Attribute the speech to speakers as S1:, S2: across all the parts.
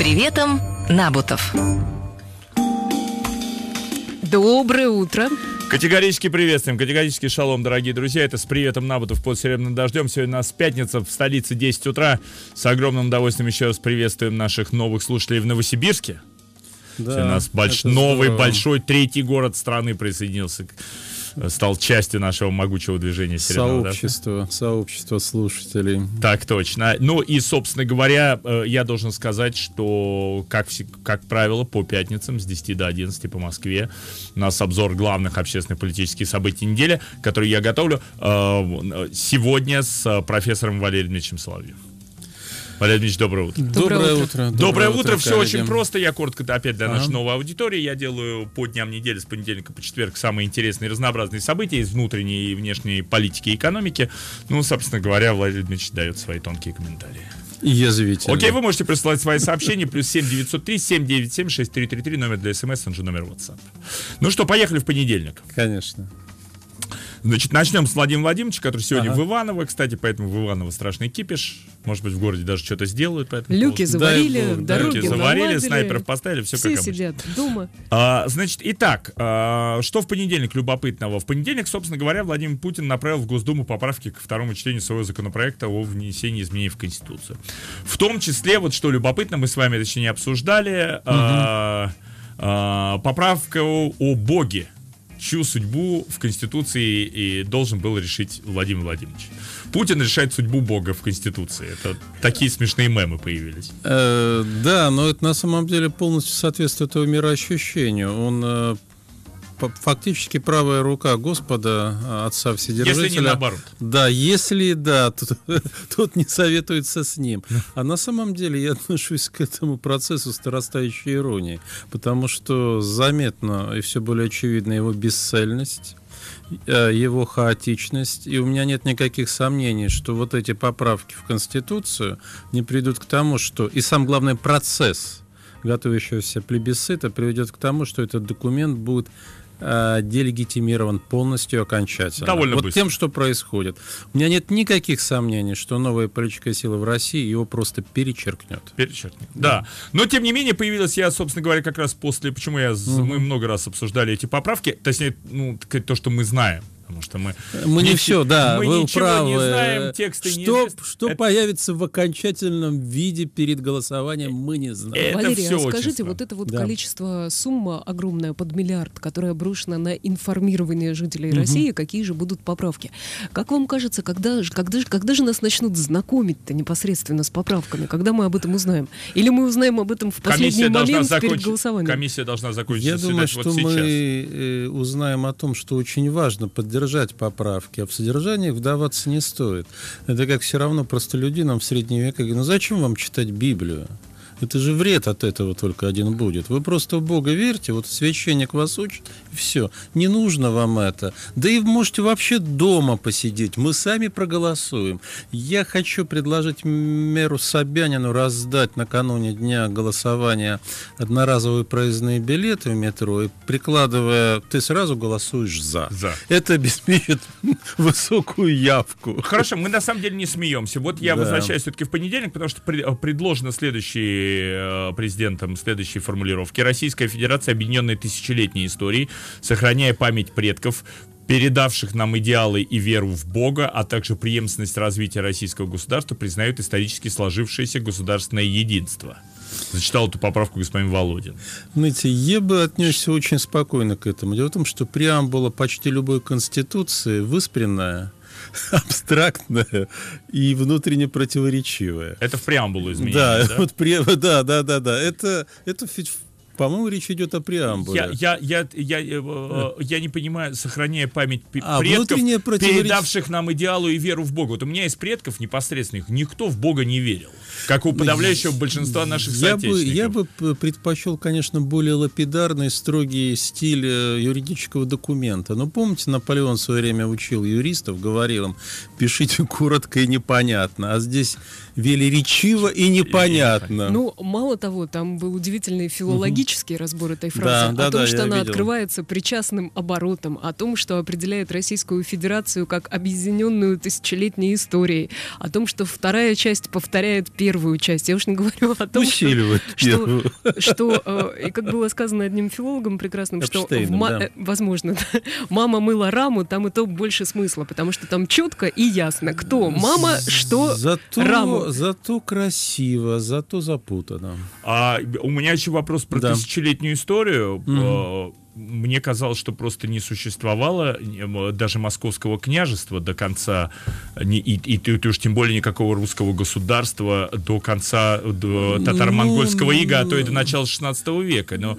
S1: приветом, Набутов.
S2: Доброе утро.
S3: Категорически приветствуем, категорически шалом, дорогие друзья. Это с приветом Набутов под серебряным дождем. Сегодня у нас пятница в столице 10 утра. С огромным удовольствием еще раз приветствуем наших новых слушателей в Новосибирске. Да, у нас больш... новый здорово. большой третий город страны присоединился стал частью нашего могучего движения
S4: Сообщество, да? сообщество слушателей.
S3: Так точно. Ну и, собственно говоря, э, я должен сказать, что, как, как правило, по пятницам с 10 до 11 по Москве у нас обзор главных общественных политических событий недели, которые я готовлю э, сегодня с профессором Валерием Дмитриевичем Соловьевым. Валерий Дмитриевич, доброе утро.
S4: Доброе, утро.
S3: Доброе, доброе утро. утро. Все очень просто. Я коротко, опять для нашей новой аудитории. Я делаю по дням недели с понедельника по четверг самые интересные и разнообразные события из внутренней и внешней политики и экономики. Ну, собственно говоря, Владимир Дмитриевич дает свои тонкие комментарии.
S4: Язвительно.
S3: Окей, вы можете присылать свои сообщения. Плюс 7 903 797 6333 номер для смс, он же номер WhatsApp. Ну что, поехали в понедельник.
S4: Конечно.
S3: Значит, начнем с Владимира Владимировича, который сегодня ага. в Иваново. Кстати, поэтому в Иваново страшный кипиш. Может быть, в городе даже что-то сделают. Поэтому
S2: Люки заварили, да, дороги Люки
S3: заварили, наладили, снайперов поставили, все,
S2: все
S3: как
S2: обычно. сидят дома.
S3: А, значит, итак, а, что в понедельник любопытного? В понедельник, собственно говоря, Владимир Путин направил в Госдуму поправки к второму чтению своего законопроекта о внесении изменений в Конституцию. В том числе, вот что любопытно, мы с вами, точнее, обсуждали, угу. а, а, поправка о, о Боге чью судьбу в Конституции и должен был решить Владимир Владимирович. Путин решает судьбу Бога в Конституции. Это такие смешные мемы появились.
S4: Э, да, но это на самом деле полностью соответствует его мироощущению. Он э, фактически правая рука Господа, а, Отца Вседержителя.
S3: Если не наоборот.
S4: Да, если да, тут, тут не советуется с ним. А на самом деле я отношусь к этому процессу с нарастающей иронией, потому что заметно и все более очевидно его бесцельность, э, его хаотичность, и у меня нет никаких сомнений, что вот эти поправки в Конституцию не придут к тому, что... И сам главный процесс готовящегося плебисцита приведет к тому, что этот документ будет э, делегитимирован полностью окончательно.
S3: Довольно
S4: вот
S3: быстро.
S4: тем, что происходит. У меня нет никаких сомнений, что новая политическая сила в России его просто перечеркнет.
S3: Перечеркнет. Да. да. Но тем не менее появилась я, собственно говоря, как раз после, почему я угу. мы много раз обсуждали эти поправки, точнее, ну то, что мы знаем потому что мы...
S4: Мы не, не все, да,
S3: мы
S4: вы
S3: ничего
S4: правы.
S3: не знаем, тексты
S4: что, не Что это... появится в окончательном виде перед голосованием, мы не знаем.
S2: Это Валерий, все а скажите, вот это вот да. количество, сумма огромная под миллиард, которая брошена на информирование жителей угу. России, какие же будут поправки? Как вам кажется, когда, когда, когда же нас начнут знакомить-то непосредственно с поправками? Когда мы об этом узнаем? Или мы узнаем об этом в последний Комиссия момент перед голосованием?
S3: Комиссия должна закончиться.
S4: Я думаю, что
S3: вот
S4: мы э, узнаем о том, что очень важно поддержать поддержать поправки, а в содержании вдаваться не стоит. Это как все равно простолюдинам в средние века, ну зачем вам читать Библию? Это же вред от этого только один будет. Вы просто в Бога верьте, вот священник вас учит, все. Не нужно вам это. Да и можете вообще дома посидеть. Мы сами проголосуем. Я хочу предложить мэру Собянину раздать накануне дня голосования одноразовые проездные билеты в метро, и прикладывая, ты сразу голосуешь за.
S3: За.
S4: Это обеспечит высокую явку.
S3: Хорошо, мы на самом деле не смеемся. Вот я да. возвращаюсь все-таки в понедельник, потому что предложено следующий Э, президентом следующей формулировки. Российская Федерация объединенной тысячелетней историей, сохраняя память предков, передавших нам идеалы и веру в Бога, а также преемственность развития российского государства, признают исторически сложившееся государственное единство. Зачитал эту поправку господин Володин.
S4: Знаете, я бы отнесся очень спокойно к этому. Дело в том, что преамбула почти любой конституции выспренная, абстрактная и внутренне противоречивая.
S3: Это в преамбулу изменили,
S4: да? Да, вот пре... да, да, да, да. Это, это по-моему, речь идет о преамбуле.
S3: Я, я, я, я, э, я не понимаю, сохраняя память а, предков, передавших нам идеалу и веру в Бога. Вот у меня из предков непосредственных никто в Бога не верил как у подавляющего большинства наших
S4: я бы, я бы предпочел, конечно, более лапидарный, строгий стиль э, юридического документа. Но помните, Наполеон в свое время учил юристов, говорил им, пишите коротко и непонятно. А здесь велеречиво и непонятно.
S2: Ну, мало того, там был удивительный филологический лексический разбор этой фразы,
S4: Да,
S2: о
S4: да,
S2: том,
S4: да,
S2: что она
S4: видел.
S2: открывается причастным оборотом, о том, что определяет Российскую Федерацию как объединенную тысячелетней историей, о том, что вторая часть повторяет первую часть. Я уж не говорю о том, что,
S4: Усиливает
S2: что,
S4: первую.
S2: что, э, и как было сказано одним филологом прекрасным, что в
S4: Эпштейном,
S2: ма-
S4: да.
S2: э, возможно, да, мама мыла раму, там и то больше смысла, потому что там четко и ясно, кто мама, что
S4: зато,
S2: раму.
S4: Зато красиво, зато запутанно.
S3: А у меня еще вопрос про
S4: Да.
S3: тысячелетнюю историю. Э, Мне казалось, что просто не существовало даже московского княжества до конца, не- и, и, и уж тем более никакого русского государства до конца до татаро-монгольского
S4: Ну,
S3: ига, а то и до начала 16 века. Но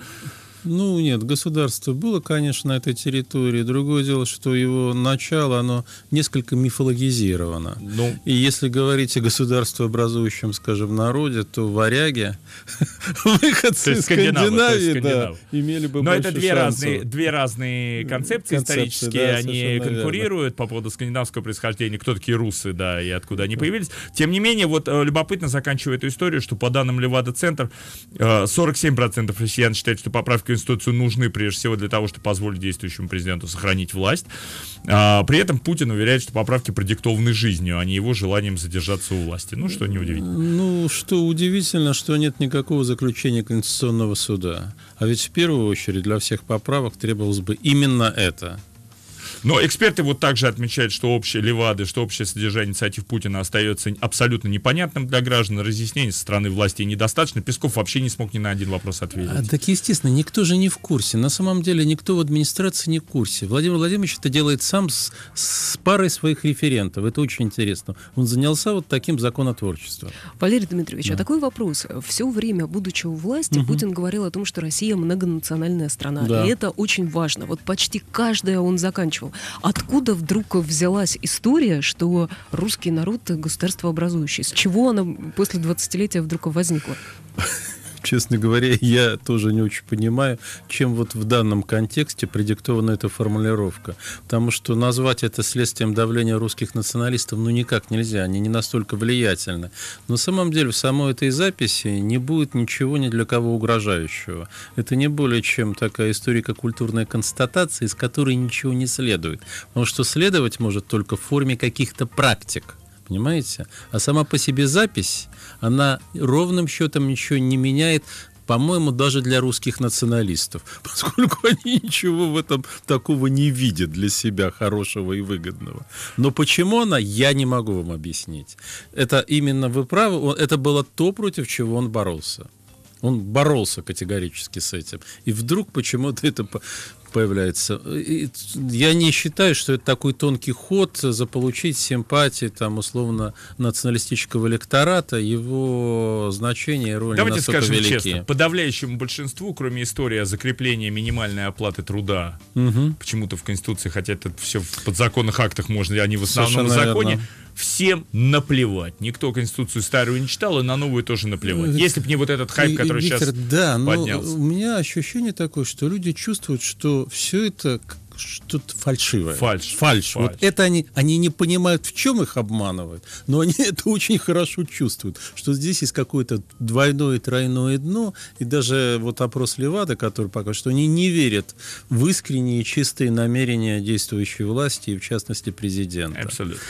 S4: Ну, нет, государство было, конечно, на этой территории. Другое дело, что его начало, оно несколько мифологизировано.
S3: ну,
S4: И если говорить о государствообразующем, скажем, народе, то варяги, выходцы из Скандинавии, да, имели бы
S3: Но это две разные, две разные концепции, исторические, они конкурируют по поводу скандинавского происхождения, кто такие русы, да, и откуда они появились. Тем не менее, вот э, любопытно, заканчивая эту историю, что по данным Левада-центр, э, 47% россиян считают, что поправки в Конституцию нужны прежде всего для того, чтобы позволить действующему президенту сохранить власть. А, При этом Путин уверяет, что поправки продиктованы жизнью, а не его желанием задержаться у власти. Ну, что неудивительно.
S4: Ну, что удивительно, что нет никакого заключения Конституционного суда. А ведь в первую очередь для всех поправок требовалось бы именно это.
S3: Но эксперты вот также отмечают, что общее Левады, что общее содержание инициатив Путина остается абсолютно непонятным для граждан. Разъяснений со стороны власти недостаточно. Песков вообще не смог ни на один вопрос ответить.
S4: А, так, естественно, никто же не в курсе. На самом деле никто в администрации не в курсе. Владимир Владимирович это делает сам с, с парой своих референтов. Это очень интересно. Он занялся вот таким законотворчеством.
S2: Валерий Дмитриевич, а такой вопрос. Все время, будучи у власти, Путин говорил о том, что Россия многонациональная страна.
S4: Да.
S2: И это очень важно. Вот почти каждое он заканчивал. Откуда вдруг взялась история, что русский народ государство образующее? С чего она после 20-летия вдруг возникла?
S4: Честно говоря, я тоже не очень понимаю, чем вот в данном контексте предиктована эта формулировка. Потому что назвать это следствием давления русских националистов ну никак нельзя, они не настолько влиятельны. Но на самом деле в самой этой записи не будет ничего ни для кого угрожающего. Это не более чем такая историко-культурная констатация, из которой ничего не следует. Потому что следовать может только в форме каких-то практик. Понимаете? А сама по себе запись, она ровным счетом ничего не меняет, по-моему, даже для русских националистов, поскольку они ничего в этом такого не видят для себя хорошего и выгодного. Но почему она, я не могу вам объяснить. Это именно вы правы, это было то, против чего он боролся. Он боролся категорически с этим. И вдруг почему-то это появляется. И я не считаю, что это такой тонкий ход заполучить симпатии, там, условно, националистического электората. Его значение и роль
S3: Давайте
S4: настолько
S3: скажем
S4: велики.
S3: честно, подавляющему большинству, кроме истории о закреплении минимальной оплаты труда,
S4: Мгм.
S3: почему-то в Конституции, хотя это все в подзаконных актах можно, они в основном
S4: Совершенно
S3: законе,
S4: верно.
S3: Всем наплевать. Никто Конституцию старую не читал, и на новую тоже наплевать. Если бы не вот этот хайп, который
S4: Виктор,
S3: сейчас
S4: да, но
S3: поднялся.
S4: у меня ощущение такое, что люди чувствуют, что все это что-то фальшивое.
S3: Фальшь.
S4: Фальшь.
S3: Фальшь.
S4: Вот это они, они не понимают, в чем их обманывают, но они это очень хорошо чувствуют, что здесь есть какое-то двойное, тройное дно, и даже вот опрос Левада, который пока что они не верят в искренние чистые намерения действующей власти, и в частности президента.
S3: Абсолютно.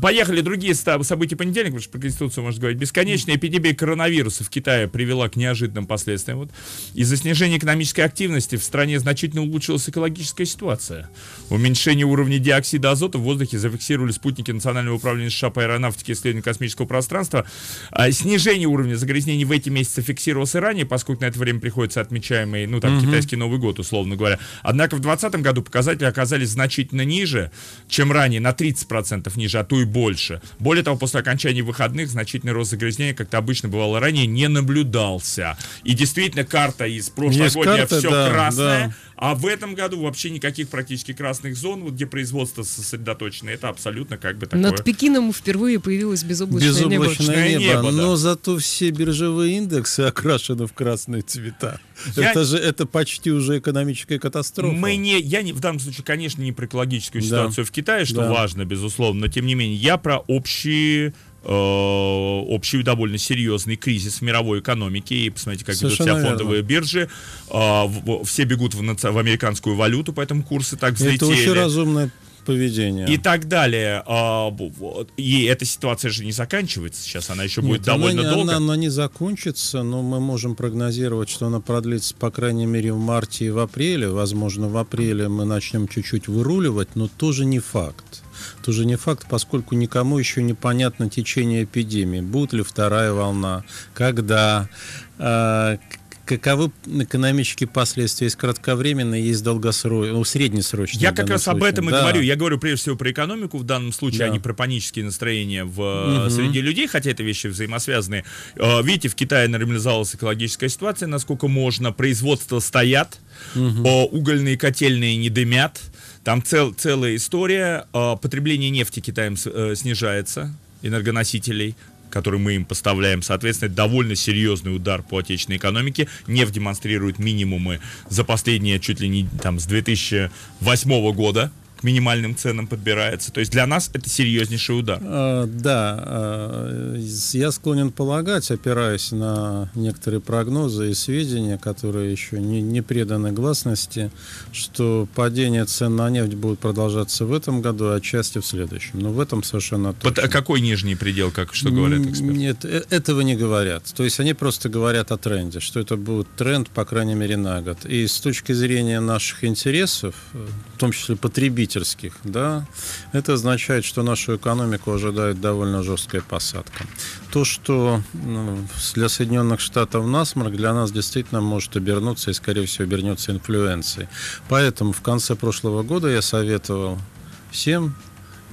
S3: Поехали другие события понедельника, потому что про Конституцию можно говорить. Бесконечная эпидемия коронавируса в Китае привела к неожиданным последствиям. Вот. Из-за снижения экономической активности в стране значительно улучшилась экологическая ситуация. Уменьшение уровня диоксида азота в воздухе зафиксировали спутники Национального управления США по аэронавтике и исследованию космического пространства. А снижение уровня загрязнений в эти месяцы фиксировалось и ранее, поскольку на это время приходится отмечаемый, ну, там, китайский Новый год, условно говоря. Однако в 2020 году показатели оказались значительно ниже, чем ранее, на 30% ниже, а то и больше. Более того, после окончания выходных значительный рост загрязнения, как то обычно бывало ранее, не наблюдался. И действительно, карта из прошлогодня
S4: карта,
S3: все
S4: да,
S3: красное,
S4: да.
S3: а в этом году вообще никаких практически красных зон, вот где производство сосредоточено. Это абсолютно как бы такое...
S2: Над Пекином впервые появилось безоблачное, небо.
S4: Безоблачное небо,
S3: небо, да.
S4: но зато все биржевые индексы окрашены в красные цвета.
S3: Я-
S4: Это же это почти уже экономическая катастрофа.
S3: Мы не, я не, в данном случае, конечно, не про экологическую
S4: Да.
S3: ситуацию в Китае, что
S4: Да.
S3: важно, безусловно, но тем не менее, я про общие э, общий довольно серьезный кризис в мировой экономике. И посмотрите, как ведут
S4: Совершенно
S3: себя
S4: верно.
S3: фондовые биржи. Э, в- в- все бегут в, в американскую валюту, поэтому курсы так взлетели.
S4: Это очень разумное поведение.
S3: И так далее. А, вот. И эта ситуация же не заканчивается сейчас, она еще будет
S4: она
S3: довольно
S4: не-
S3: долго.
S4: Она, она не закончится, но мы можем прогнозировать, что она продлится, по крайней мере, в марте и в апреле. Возможно, в апреле мы начнем чуть-чуть выруливать, но тоже не факт. Тоже не факт, поскольку никому еще непонятно течение эпидемии. Будет ли вторая волна, когда, к- каковы экономические последствия. Есть кратковременные, есть долгосрочные, ну, среднесрочные.
S3: Я как раз об
S4: случае.
S3: этом и
S4: Да.
S3: говорю. Я говорю прежде всего про экономику в данном случае,
S4: Да.
S3: а не про панические настроения в,
S4: Мгм.
S3: среди людей, хотя это вещи взаимосвязанные. Э, Видите, в Китае нормализовалась экологическая ситуация, насколько можно. Производства стоят, э, угольные котельные не дымят. Там цел- целая история. Э, Потребление нефти Китаем снижается, энергоносителей который мы им поставляем. Соответственно, довольно серьезный удар по отечественной экономике. Нефть демонстрирует минимумы за последние чуть ли не там с 2008 года к минимальным ценам подбирается. То есть для нас это серьезнейший удар.
S4: А, Да, а, я склонен полагать, опираясь на некоторые прогнозы и сведения, которые еще не, не преданы гласности, что падение цен на нефть будет продолжаться в этом году, а отчасти в следующем. Но в этом совершенно
S3: Под-
S4: точно.
S3: а какой нижний предел, как что говорят эксперты?
S4: Нет, э- этого не говорят. То есть они просто говорят о тренде, что это будет тренд, по крайней мере, на год. И с точки зрения наших интересов, э, в том числе потребительских, да, это означает, что нашу экономику ожидает довольно жесткая посадка. То, что ну, для Соединенных Штатов насморк, для нас действительно может обернуться и, скорее всего, обернется инфлюенцией. Поэтому в конце прошлого года я советовал всем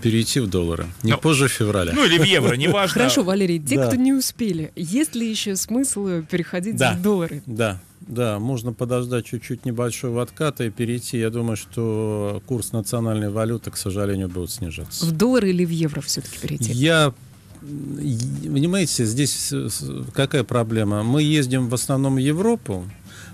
S4: перейти в доллары. Не
S3: Ну,
S4: позже февраля.
S3: Ну или в евро, неважно.
S2: Хорошо, Валерий, те,
S4: Да.
S2: кто не успели, есть ли еще смысл переходить
S4: Да.
S2: в доллары?
S4: Да, да, можно подождать чуть-чуть небольшого отката и перейти. Я думаю, что курс национальной валюты, к сожалению, будет снижаться.
S2: В доллары или в евро все-таки перейти?
S4: Я Понимаете, здесь э, какая проблема? Мы ездим в основном в Европу,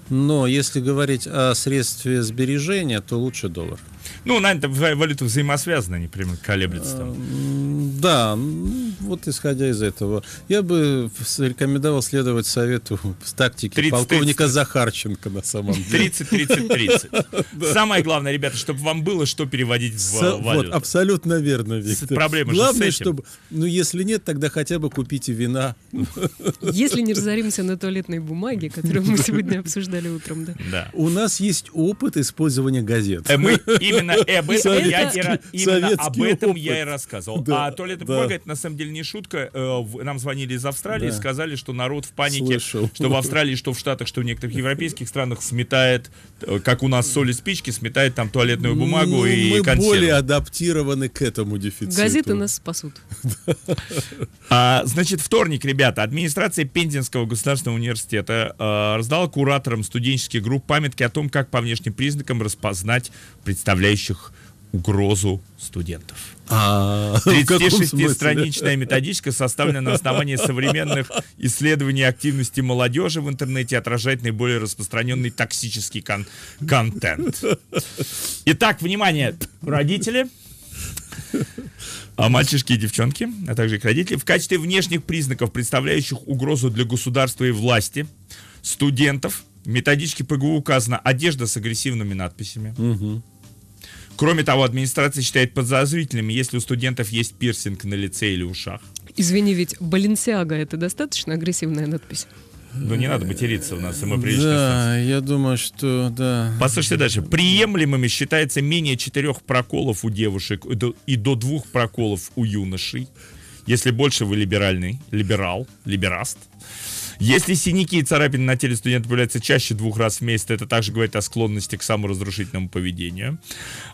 S4: но если говорить о средстве сбережения, то лучше доллар.
S3: Ну, на это валюта взаимосвязана, они прямо колеблются там.
S4: М, Да, ну, вот исходя из этого, я бы рекомендовал следовать совету с тактики
S3: 30,
S4: полковника Захарченко на самом деле.
S3: 30, 30, 30. Самое главное, ребята, чтобы вам было что переводить в валюту.
S4: абсолютно верно, Виктор.
S3: проблема
S4: Главное, чтобы... Ну, если нет, тогда хотя бы купите вина.
S2: Если не разоримся на туалетной бумаге, которую мы сегодня обсуждали утром, да.
S3: Да.
S4: У нас есть опыт использования газет.
S3: Э, Мы именно об этом, я, и ра- именно об
S4: советский
S3: этом
S4: опыт.
S3: я и рассказывал. А туалетная бумага, это на самом деле не шутка. Э, Нам звонили из Австралии,
S4: Да.
S3: сказали, что народ в панике,
S4: Слышал.
S3: что в Австралии, что в Штатах, что в некоторых европейских странах сметает, э, как у нас соли спички, сметает там туалетную бумагу
S4: Ну,
S3: и
S4: мы
S3: консервы.
S4: более адаптированы к этому дефициту.
S2: Газеты нас спасут.
S3: А, значит, вторник, ребята, администрация Пензенского государственного университета а, раздала кураторам студенческих групп памятки о том, как по внешним признакам распознать представляющих угрозу студентов.
S4: А, в каком смысле?
S3: 36-страничная методичка составлена на основании современных исследований активности молодежи в интернете, отражает наиболее распространенный токсический кон- контент. Итак, внимание, родители, а мальчишки и девчонки, а также их родители, в качестве внешних признаков, представляющих угрозу для государства и власти, студентов, в методичке ПГУ указана одежда с агрессивными надписями.
S4: Мгм.
S3: Кроме того, администрация считает подозрительными, если у студентов есть пирсинг на лице или ушах.
S2: Извини, ведь Баленсиага это достаточно агрессивная надпись?
S3: Ну, не надо материться у нас, и мы прилично
S4: Да, я думаю, что да.
S3: Послушайте дальше. Приемлемыми считается менее четырех проколов у девушек и до, и до двух проколов у юношей. Если больше вы либеральный, либерал, либераст. Если синяки и царапины на теле студента появляются чаще двух раз в месяц, то это также говорит о склонности к саморазрушительному поведению.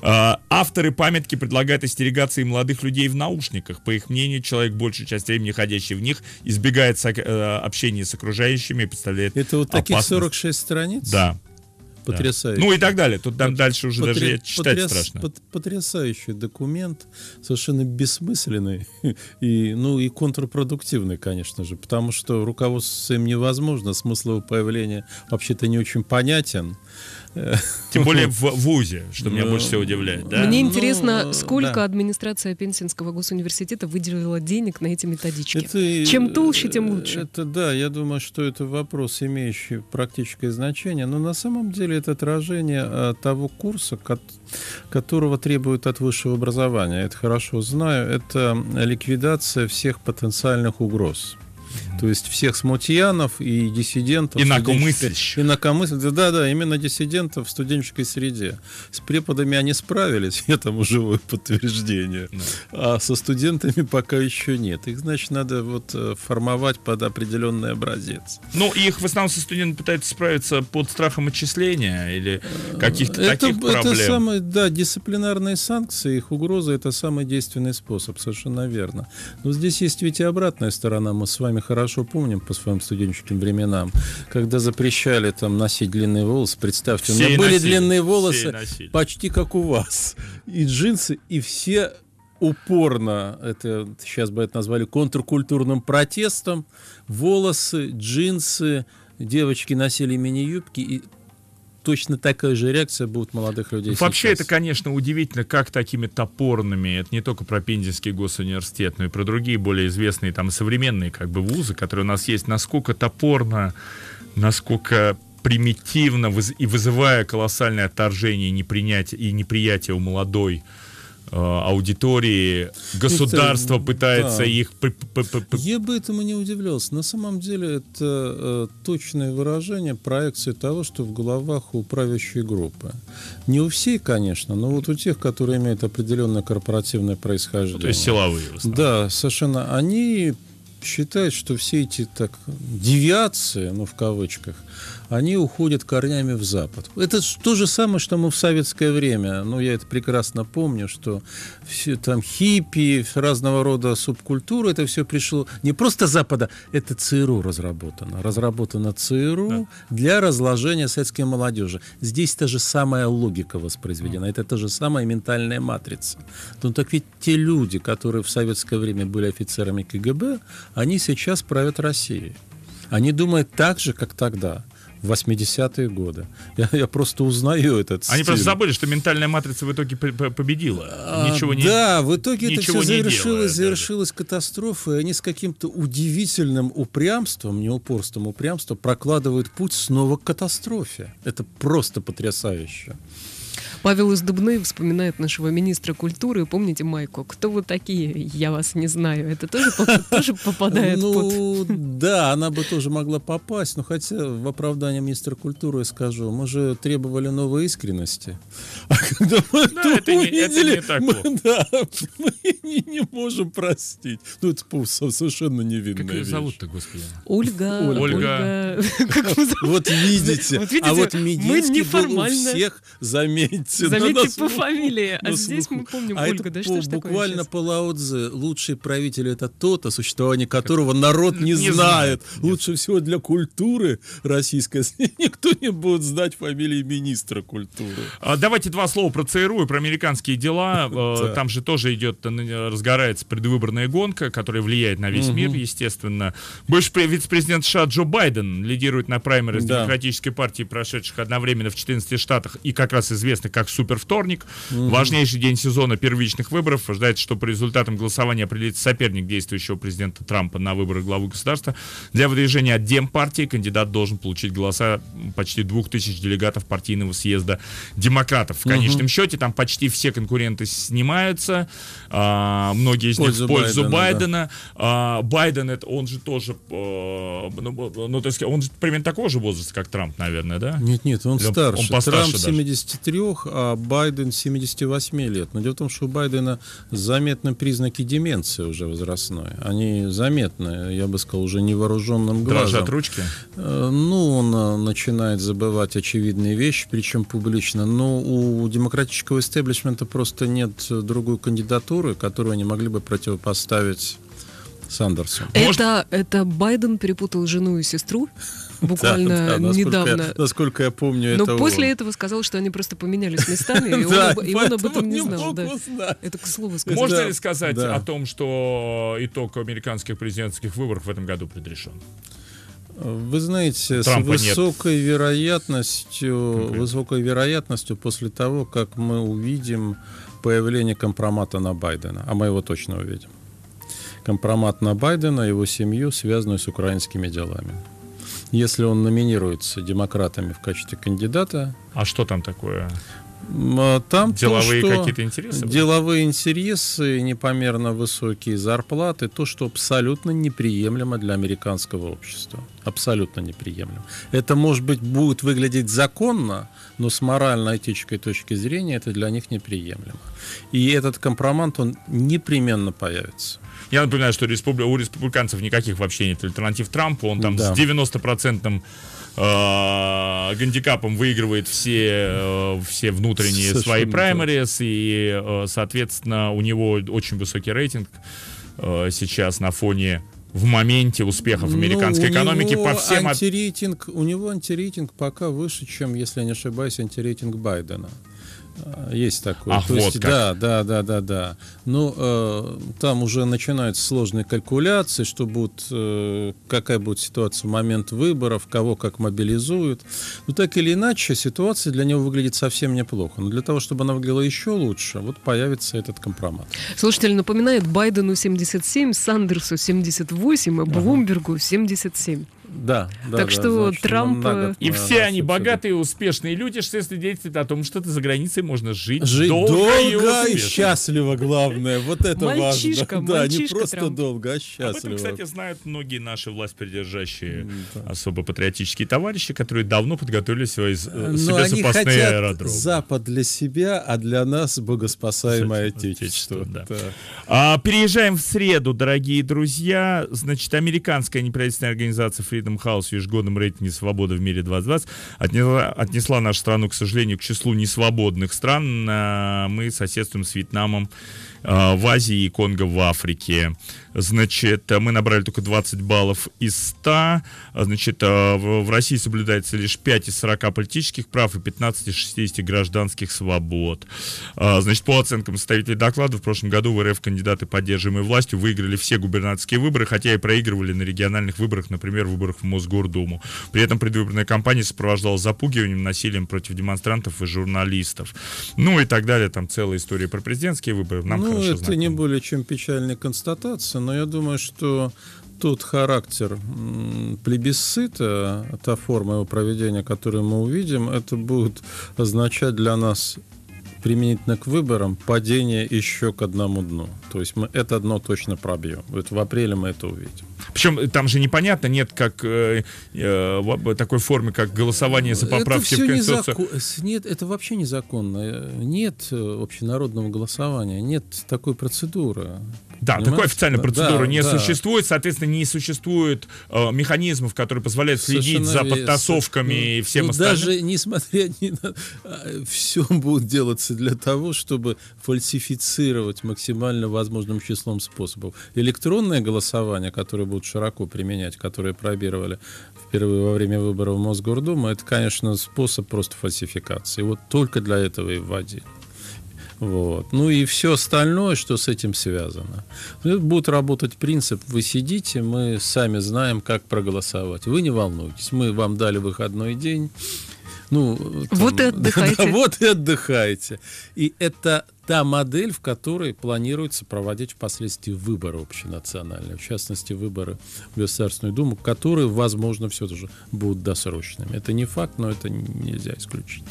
S3: А, Авторы памятки предлагают остерегаться и молодых людей в наушниках. По их мнению, человек большую часть времени, ходящий в них, избегает э, общения с окружающими и представляет
S4: Это вот таких
S3: опасность.
S4: 46 страниц?
S3: Да.
S4: Потрясающе.
S3: Ну и так далее. Тут там дальше уже даже
S4: Потре-
S3: я читать
S4: потряс-
S3: страшно.
S4: пот- Потрясающий документ, совершенно бессмысленный и, ну, и контрпродуктивный, конечно же, потому что руководствоваться им невозможно, смысл его появления вообще-то не очень понятен.
S3: Тем более в ВУЗе, что меня
S4: Ну,
S3: больше всего удивляет. Да?
S2: Мне
S4: Ну,
S2: интересно, сколько
S4: да.
S2: администрация Пензенского госуниверситета выделила денег на эти методички?
S4: Это,
S2: Чем толще, тем лучше.
S4: Это да, я думаю, что это вопрос, имеющий практическое значение, но на самом деле это отражение э, того курса, кот- которого требуют от высшего образования. Это хорошо знаю. Это ликвидация всех потенциальных угроз. То есть всех смутьянов и диссидентов.
S3: Инакомыслящих.
S4: Инакомыслящих. Да, да, именно диссидентов в студенческой среде. С преподами они справились, я тому живое подтверждение. А со студентами пока еще нет. Их, значит, надо вот э, формовать под определенный образец.
S3: Ну, их в основном со студенты пытаются справиться под страхом отчисления или каких-то
S4: это,
S3: таких
S4: это
S3: проблем.
S4: самые, да, дисциплинарные санкции, их угроза это самый действенный способ, совершенно верно. Но здесь есть ведь и обратная сторона. Мы с вами хорошо помним по своим студенческим временам, когда запрещали там носить длинные волосы. Представьте, у
S3: Все
S4: меня
S3: и
S4: были
S3: носили,
S4: длинные волосы почти как у вас. И джинсы, и все упорно, это сейчас бы это назвали контркультурным протестом, волосы, джинсы, девочки носили мини-юбки, и точно такая же реакция будет молодых людей
S3: Вообще
S4: сейчас.
S3: это, конечно, удивительно, как такими топорными, это не только про Пензенский госуниверситет, но и про другие более известные там современные как бы вузы, которые у нас есть, насколько топорно, насколько примитивно и вызывая колоссальное отторжение и непринятие, и неприятие у молодой аудитории, государство
S4: Это-
S3: пытается
S4: да.
S3: их...
S4: Я бы этому не удивлялся. На самом деле это э, точное выражение проекции того, что в головах у правящей группы. Не у всей, конечно, но вот у тех, которые имеют определенное корпоративное происхождение.
S3: То есть силовые.
S4: Да, совершенно. Они считают, что все эти так девиации, ну в кавычках, они уходят корнями в Запад. Это то же самое, что мы в советское время. Ну, я это прекрасно помню, что все там хиппи, разного рода субкультуры, это все пришло не просто Запада, это ЦРУ разработано. Разработано ЦРУ для разложения советской молодежи. Здесь та же самая логика воспроизведена, это та же самая ментальная матрица. Ну так ведь те люди, которые в советское время были офицерами КГБ, они сейчас правят Россией. Они думают так же, как тогда, в 80-е годы. Я, я просто узнаю этот
S3: Они
S4: стиль.
S3: просто забыли, что ментальная матрица в итоге победила.
S4: А,
S3: Ничего не...
S4: Да, в итоге это все завершилось,
S3: делая даже.
S4: завершилась катастрофой, они с каким-то удивительным упрямством, не упорством, упрямством прокладывают путь снова к катастрофе. Это просто потрясающе.
S2: Павел из Дубны вспоминает нашего министра культуры. Помните майку? Кто вы такие? Я вас не знаю. Это тоже, тоже попадает под...
S4: Ну, да, она бы тоже могла попасть, но хотя в оправдании министра культуры я скажу, мы же требовали новой искренности. А когда мы
S3: Да,
S4: это
S3: это не- это
S4: увидели,
S3: не так
S4: мы, да, мы не, не можем простить. Ну, это совершенно невинная
S3: Как ее зовут-то, господи?
S2: Ольга.
S4: Ольга.
S2: Ольга. Как вы зовут?
S4: Вот видите,
S2: Вот видите,
S4: а вот Мединский был у всех, заметьте. На
S2: Заметьте по фамилии. А здесь
S4: слуху.
S2: мы помним
S4: А
S2: Ольга. Да что ж такое
S4: буквально по Лао Цзэ. Лучший правитель это тот, о существовании которого народ не,
S3: Не
S4: знает.
S3: знает.
S4: Лучше всего для культуры российской никто не будет знать фамилии министра культуры.
S3: А, Давайте два слова про ЦРУ и про американские дела. Э,
S4: Да.
S3: Там же тоже идет, э, разгорается предвыборная гонка, которая влияет на весь мир, естественно. Бывший пре- вице-президент США Джо Байден лидирует на праймерис
S4: Да.
S3: демократической партии, прошедших одновременно в 14 штатах и как раз известный как супервторник. Важнейший день сезона первичных выборов. Ожидается, что по результатам голосования определится соперник действующего президента Трампа на выборах главы государства. Для выдвижения от Демпартии кандидат должен получить голоса почти двух тысяч делегатов партийного съезда демократов. В конечном счете там почти все конкуренты снимаются, а, многие из них в пользу
S4: Байдена,
S3: Байдена. А, Байден, это он же тоже, э, ну, ну, то есть он же примерно такого же возраста, как Трамп, наверное, да?
S4: Нет, нет, он
S3: Или
S4: старше.
S3: он постарше
S4: Трамп
S3: даже.
S4: 73, а Байден 78 лет. Но дело в том, что у Байдена заметны признаки деменции уже возрастной. Они заметны, я бы сказал, уже невооруженным глазом.
S3: Дрожат ручки.
S4: Э, Ну, он э, начинает забывать очевидные вещи, причем публично. Но у демократического истеблишмента просто нет другой кандидатуры, которую они могли бы противопоставить Сандерсу.
S3: Может-
S2: Это, это Байден перепутал жену и сестру буквально
S4: Да, да, насколько
S2: недавно.
S4: Я, насколько я помню,
S2: Но
S4: это
S2: после
S4: он.
S2: этого сказал, что они просто поменялись местами, и он,
S4: Да,
S2: об, и он об этом не знал. да.
S4: узнать.
S2: Это к слову сказать.
S3: Можно
S4: Да,
S3: ли сказать
S4: да.
S3: о том, что итог американских президентских выборов в этом году предрешен?
S4: Вы знаете,
S3: Трампа
S4: с
S3: нет.
S4: высокой вероятностью,
S3: Окей.
S4: высокой вероятностью после того, как мы увидим появление компромата на Байдена, а мы его точно увидим. Компромат на Байдена и его семью, связанную с украинскими делами. Если он номинируется демократами в качестве кандидата,
S3: А что там такое?
S4: А там то,
S3: Деловые
S4: что-
S3: какие-то интересы?
S4: Деловые интересы, непомерно высокие зарплаты, то, что абсолютно неприемлемо для американского общества. Абсолютно неприемлемо. Это, может быть, будет выглядеть законно, но с морально-этической точки зрения это для них неприемлемо. И этот компромат, он непременно появится.
S3: Я напоминаю, что республи- у республиканцев никаких вообще нет альтернатив Трампу. Он там
S4: Да.
S3: с 90% э, гандикапом выигрывает все, э, все внутренние
S4: Совершенно
S3: свои праймерис, и, э, соответственно, у него очень высокий рейтинг э, сейчас на фоне в моменте успехов
S4: Ну,
S3: американской экономики по всем... от-
S4: антирейтинг, у него антирейтинг пока выше, чем, если я не ошибаюсь, антирейтинг Байдена. Есть такое.
S3: Ах,
S4: То
S3: вот
S4: есть,
S3: как.
S4: да, да, да, да, да. Но э, там уже начинаются сложные калькуляции, что будет, э, какая будет ситуация в момент выборов, кого как мобилизуют. Но так или иначе, ситуация для него выглядит совсем неплохо. Но для того, чтобы она выглядела еще лучше, вот появится этот компромат.
S2: Слушатель напоминает, Байдену 77, Сандерсу 78, а Блумбергу 77.
S4: Да, да.
S2: Так
S4: да,
S2: что
S4: значит,
S2: Трамп,
S4: год
S3: И все они богатые, успешные люди, что свидетельствует о том, что ты за границей можно жить,
S4: Жить
S3: долго, и
S4: долго и
S3: успешно.
S4: счастливо, главное. Вот это
S2: Мальчишка,
S4: важно. Да, не
S2: мальчишка
S4: просто
S2: Трамп.
S4: долго, а
S3: Об
S4: счастливо.
S3: этом, кстати, знают многие наши власть придержащие особо патриотические товарищи, которые давно подготовили свои э,
S4: Но
S3: себе
S4: они
S3: запасные
S4: хотят
S3: аэродромы.
S4: Запад для себя, а для нас богоспасаемое
S3: Отечество,
S4: Отечество.
S3: да.
S4: Да.
S3: А, переезжаем в среду, дорогие друзья. Значит, американская неправительственная организация Freedom House в ежегодном рейтинге «Свобода в мире 2020» отнесла, отнесла нашу страну, к сожалению, к числу несвободных стран. А, Мы соседствуем с Вьетнамом а, в Азии и Конго в Африке. Значит, а, мы набрали только 20 баллов из 100. А, Значит, а, в России соблюдается лишь 5 из 40 политических прав и 15 из 60 гражданских свобод. А, Значит, по оценкам составителей доклада, в прошлом году в РФ кандидаты, поддерживаемые властью, выиграли все губернаторские выборы, хотя и проигрывали на региональных выборах, например, выборах в Мосгордуму. При этом предвыборная кампания сопровождалась запугиванием, насилием против демонстрантов и журналистов. Ну и так далее. Там целая история про президентские выборы. Нам
S4: ну,
S3: хорошо
S4: это
S3: знакома.
S4: не более чем печальная констатация, но я думаю, что тот характер плебисцита, та форма его проведения, которую мы увидим, это будет означать для нас применительно к выборам падение еще к одному дну. То есть мы это дно точно пробьем. Вот в апреле мы это увидим.
S3: Причем там же непонятно, нет как э, э, такой формы, как голосование за поправки
S4: это
S3: в Конституцию.
S4: незако- Нет, это вообще незаконно. Э, Нет э, общенародного голосования, нет такой процедуры.
S3: Да,
S4: Понимаешь?
S3: такой официальной
S4: Да,
S3: процедуры не
S4: да.
S3: существует, соответственно, не существует э, механизмов, которые позволяют следить
S4: Совершенно
S3: за подтасовками и
S4: Ну,
S3: всем
S4: ну,
S3: остальным.
S4: Даже несмотря ни на... Все будет делаться для того, чтобы фальсифицировать максимально возможным числом способов. Электронное голосование, которое будут широко применять, которое пробировали впервые во время выборов в Мосгордуму, это, конечно, способ просто фальсификации. Вот только для этого и вводили. Вот. Ну и все остальное, что с этим связано. Ну, Будет работать принцип, вы сидите, мы сами знаем, как проголосовать. Вы не волнуйтесь, мы вам дали выходной день. Ну,
S2: Вот и отдыхайте.
S4: Да, вот и отдыхайте. И это та модель, в которой планируется проводить впоследствии выборы общенациональные, в частности, выборы в Государственную Думу, которые, возможно, все же будут досрочными. Это не факт, но это нельзя исключить.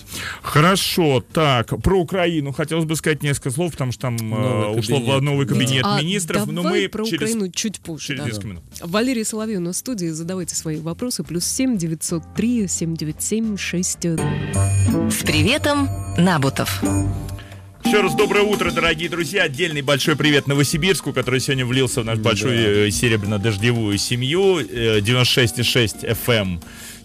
S3: Хорошо, так, про Украину хотелось бы сказать несколько слов, потому что там э,
S4: Новый
S3: ушло в
S4: кабинет.
S3: новый кабинет
S2: А
S3: министров, но
S2: давай
S3: мы
S2: про
S3: через,
S2: Украину чуть позже.
S3: через
S2: да.
S3: несколько минут.
S2: Валерий Соловей у нас в студии. Задавайте свои вопросы. Плюс семь девятьсот три семь девять семь шесть.
S1: С приветом, Набутов.
S3: Еще раз доброе утро, дорогие друзья. Отдельный большой привет Новосибирску, который сегодня влился в нашу большую э, серебряно-дождевую семью. Э, 96,6 FM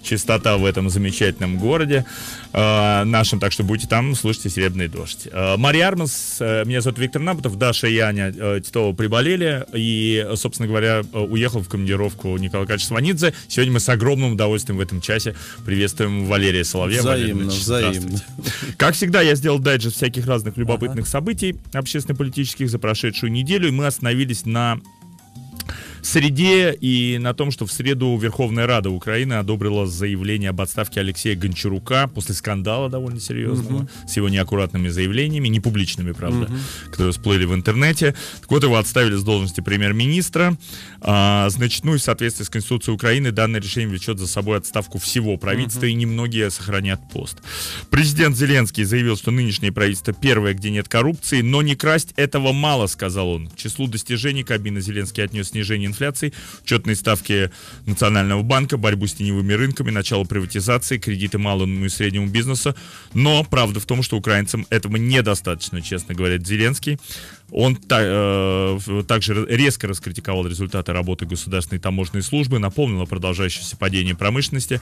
S3: частота в этом замечательном городе э, нашем, так что будете там, слушайте «Серебряный дождь». Э, Мария Армас, э, меня зовут Виктор Набутов, Даша и Аня э, Титова приболели, и, собственно говоря, э, уехал в командировку Николай Кач Сванидзе. Сегодня мы с огромным удовольствием в этом часе приветствуем Валерия Соловья. Валерий
S4: Взаимно,
S3: Ильич,
S4: взаимно.
S3: Как всегда, я сделал дайджест всяких разных любопытных событий общественно-политических за прошедшую неделю, и мы остановились на среде и на том, что в среду Верховная Рада Украины одобрила заявление об отставке Алексея Гончарука после скандала довольно серьезного угу. с его неаккуратными заявлениями, не публичными, правда, угу. которые всплыли в интернете. Так вот, его отставили с должности премьер-министра. А, значит, ну и в соответствии с Конституцией Украины данное решение влечет за собой отставку всего правительства, угу. и немногие сохранят пост. Президент Зеленский заявил, что нынешнее правительство первое, где нет коррупции, но не красть этого мало, сказал он. К числу достижений кабины Зеленский отнес снижение инфляции, учетные ставки Национального банка, борьбу с теневыми рынками, начало приватизации, кредиты малому и среднему бизнесу. Но правда в том, что украинцам этого недостаточно, честно говорит Зеленский. Он та, э, также резко раскритиковал результаты работы государственной таможенной службы, напомнил о продолжающемся падении промышленности,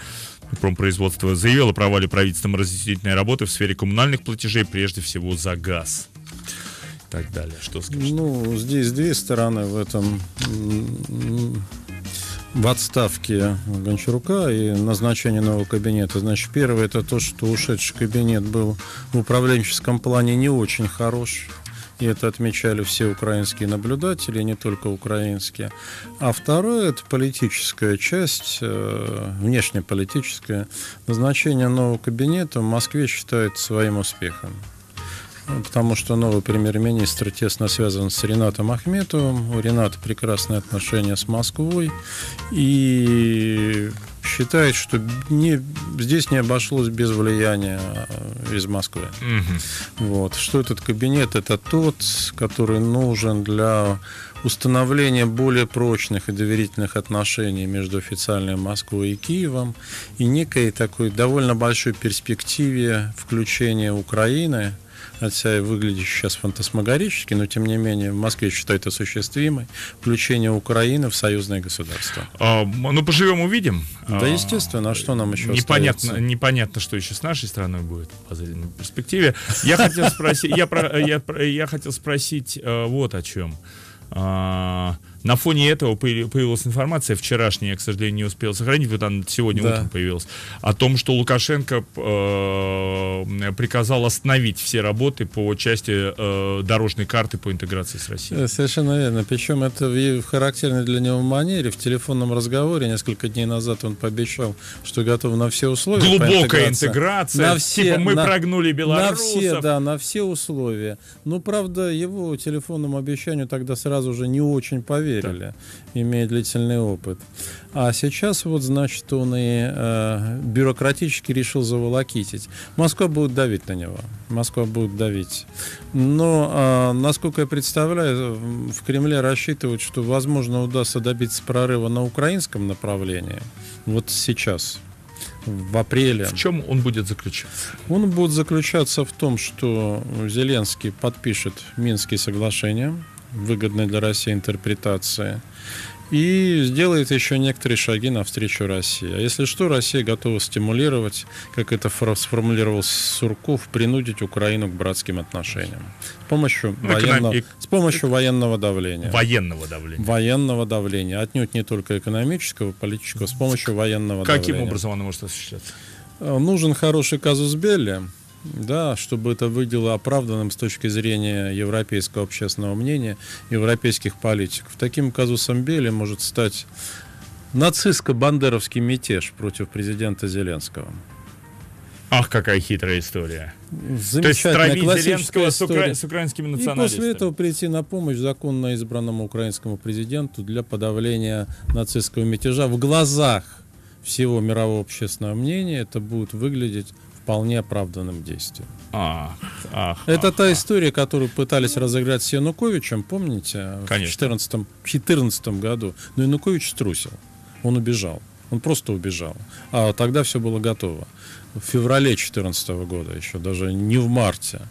S3: промпроизводства, заявил о провале правительством разъяснительной работы в сфере коммунальных платежей, прежде всего за газ. Так далее. Что скажешь?
S4: Ну, здесь две стороны в этом в отставке Гончарука и назначение нового кабинета. Значит, первое это то, что ушедший кабинет был в управленческом плане не очень хорош. И это отмечали все украинские наблюдатели, не только украинские. А второе – это политическая часть, э, внешнеполитическая. Назначение нового кабинета в Москве считают своим успехом потому что новый премьер-министр тесно связан с Ренатом Ахметовым. У Рената прекрасные отношения с Москвой. И считает, что не, здесь не обошлось без влияния э, из Москвы. Угу. Вот. Что этот кабинет? Это тот, который нужен для установления более прочных и доверительных отношений между официальной Москвой и Киевом и некой такой довольно большой перспективе включения Украины хотя и выглядит сейчас фантасмагорически, но тем не менее в Москве считают осуществимой включение Украины в союзное государство.
S3: А, ну, поживем, увидим.
S4: Да, а, естественно, а что нам еще
S3: непонятно, остается? непонятно, что еще с нашей страной будет по перспективе. Я хотел спросить, я, про, я, я хотел спросить э, вот о чем. На фоне этого появилась информация, вчерашняя, я, к сожалению, не успел сохранить, вот она сегодня да. утром появилась, о том, что Лукашенко э, приказал остановить все работы по части э, дорожной карты по интеграции с Россией.
S4: Э, совершенно верно. Причем это в характерной для него манере. В телефонном разговоре несколько дней назад он пообещал, что готов на все условия.
S3: Глубокая интеграция. На все, типа мы на, прогнули белорусов.
S4: На все, да, на все условия. Но, правда, его телефонному обещанию тогда сразу же не очень поверили поверили, да. имея длительный опыт. А сейчас вот, значит, он и э, бюрократически решил заволокитить. Москва будет давить на него. Москва будет давить. Но, э, насколько я представляю, в Кремле рассчитывают, что, возможно, удастся добиться прорыва на украинском направлении. Вот сейчас в апреле.
S3: В чем он будет заключаться?
S4: Он будет заключаться в том, что Зеленский подпишет Минские соглашения, выгодной для России интерпретации. И сделает еще некоторые шаги навстречу России. А если что, Россия готова стимулировать, как это сформулировал Сурков, принудить Украину к братским отношениям. С помощью, военного, с помощью военного давления.
S3: Военного давления.
S4: Военного давления. Отнюдь не только экономического, политического, с помощью военного
S3: Каким
S4: давления.
S3: Каким образом оно может осуществляться?
S4: Нужен хороший казус Белли да, чтобы это выглядело оправданным с точки зрения европейского общественного мнения, европейских политиков. Таким казусом Бели может стать нацистско-бандеровский мятеж против президента Зеленского.
S3: Ах, какая хитрая история.
S4: Замечательная классическая
S3: с, укра... с украинскими националистами.
S4: И после этого прийти на помощь законно избранному украинскому президенту для подавления нацистского мятежа в глазах всего мирового общественного мнения это будет выглядеть вполне оправданным действием.
S3: Ах, ах,
S4: Это
S3: ах,
S4: та история, которую пытались разыграть с Януковичем, помните, Конечно. в 2014 году. Но Янукович струсил, он убежал. Он просто убежал. А тогда все было готово. В феврале 2014 года еще, даже не в марте.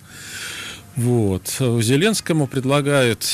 S4: Вот. Зеленскому предлагают,